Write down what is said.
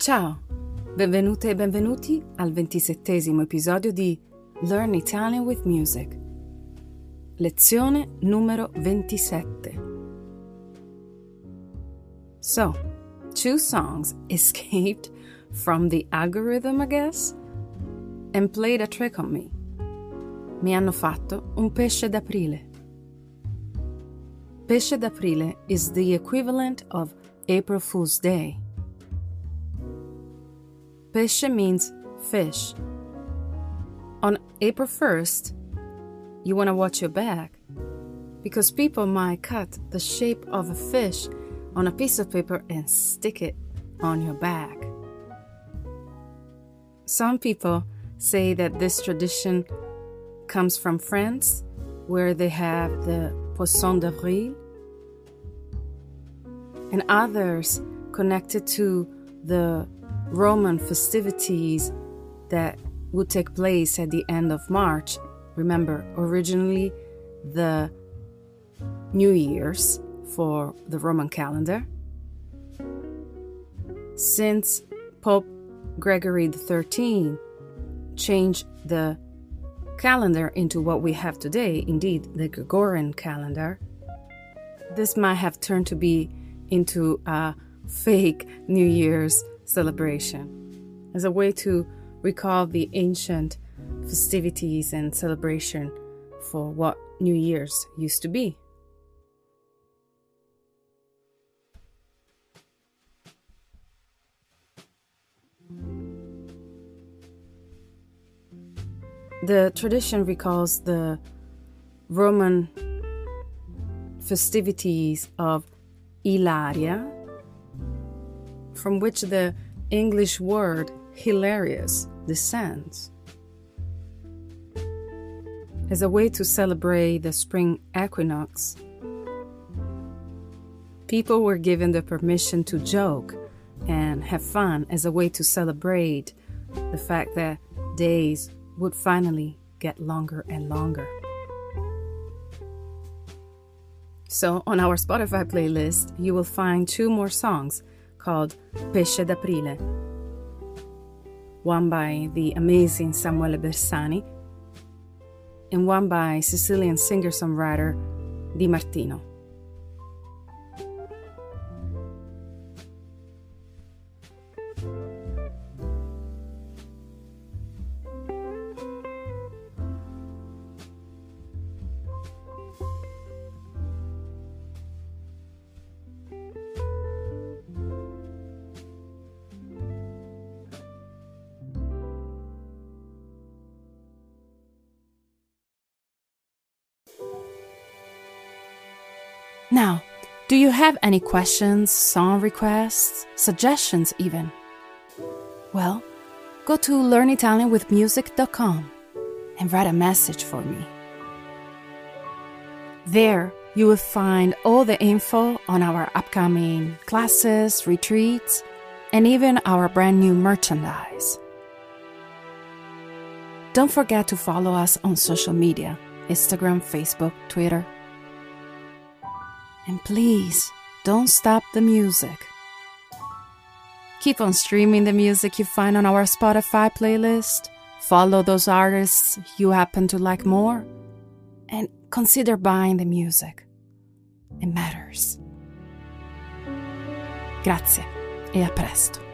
Ciao, benvenute e benvenuti al ventisettesimo episodio di Learn Italian with Music. Lezione numero 27. So, two songs escaped from the algorithm, I guess, and played a trick on me. Mi hanno fatto un pesce d'aprile. Pesce d'aprile is the equivalent of April Fool's Day. Pesce means fish. On April 1st, you want to watch your back because people might cut the shape of a fish on a piece of paper and stick it on your back. Some people say that this tradition comes from France, where they have the Poisson d'Avril, and others connected to the Roman festivities that would take place at the end of March. Remember, originally the New Year's for the Roman calendar. Since Pope Gregory XIII changed the calendar into what we have today, indeed the Gregorian calendar, this might have turned to be into a fake New Year's celebration as a way to recall the ancient festivities and celebration for what New Year's used to be. The tradition recalls the Roman festivities of Hilaria, from which the English word hilarious descends. As a way to celebrate the spring equinox, people were given the permission to joke and have fun as a way to celebrate the fact that days would finally get longer and longer. So, on our Spotify playlist, you will find two more songs called Pesce d'Aprile, one by the amazing Samuele Bersani, and one by Sicilian singer songwriter Di Martino. Now, do you have any questions, song requests, suggestions even? Well, go to learnitalianwithmusic.com and write a message for me. There, you will find all the info on our upcoming classes, retreats, and even our brand new merchandise. Don't forget to follow us on social media Instagram, Facebook, Twitter. And please, don't stop the music. Keep on streaming the music you find on our Spotify playlist. Follow those artists you happen to like more. And consider buying the music. It matters. Grazie e a presto.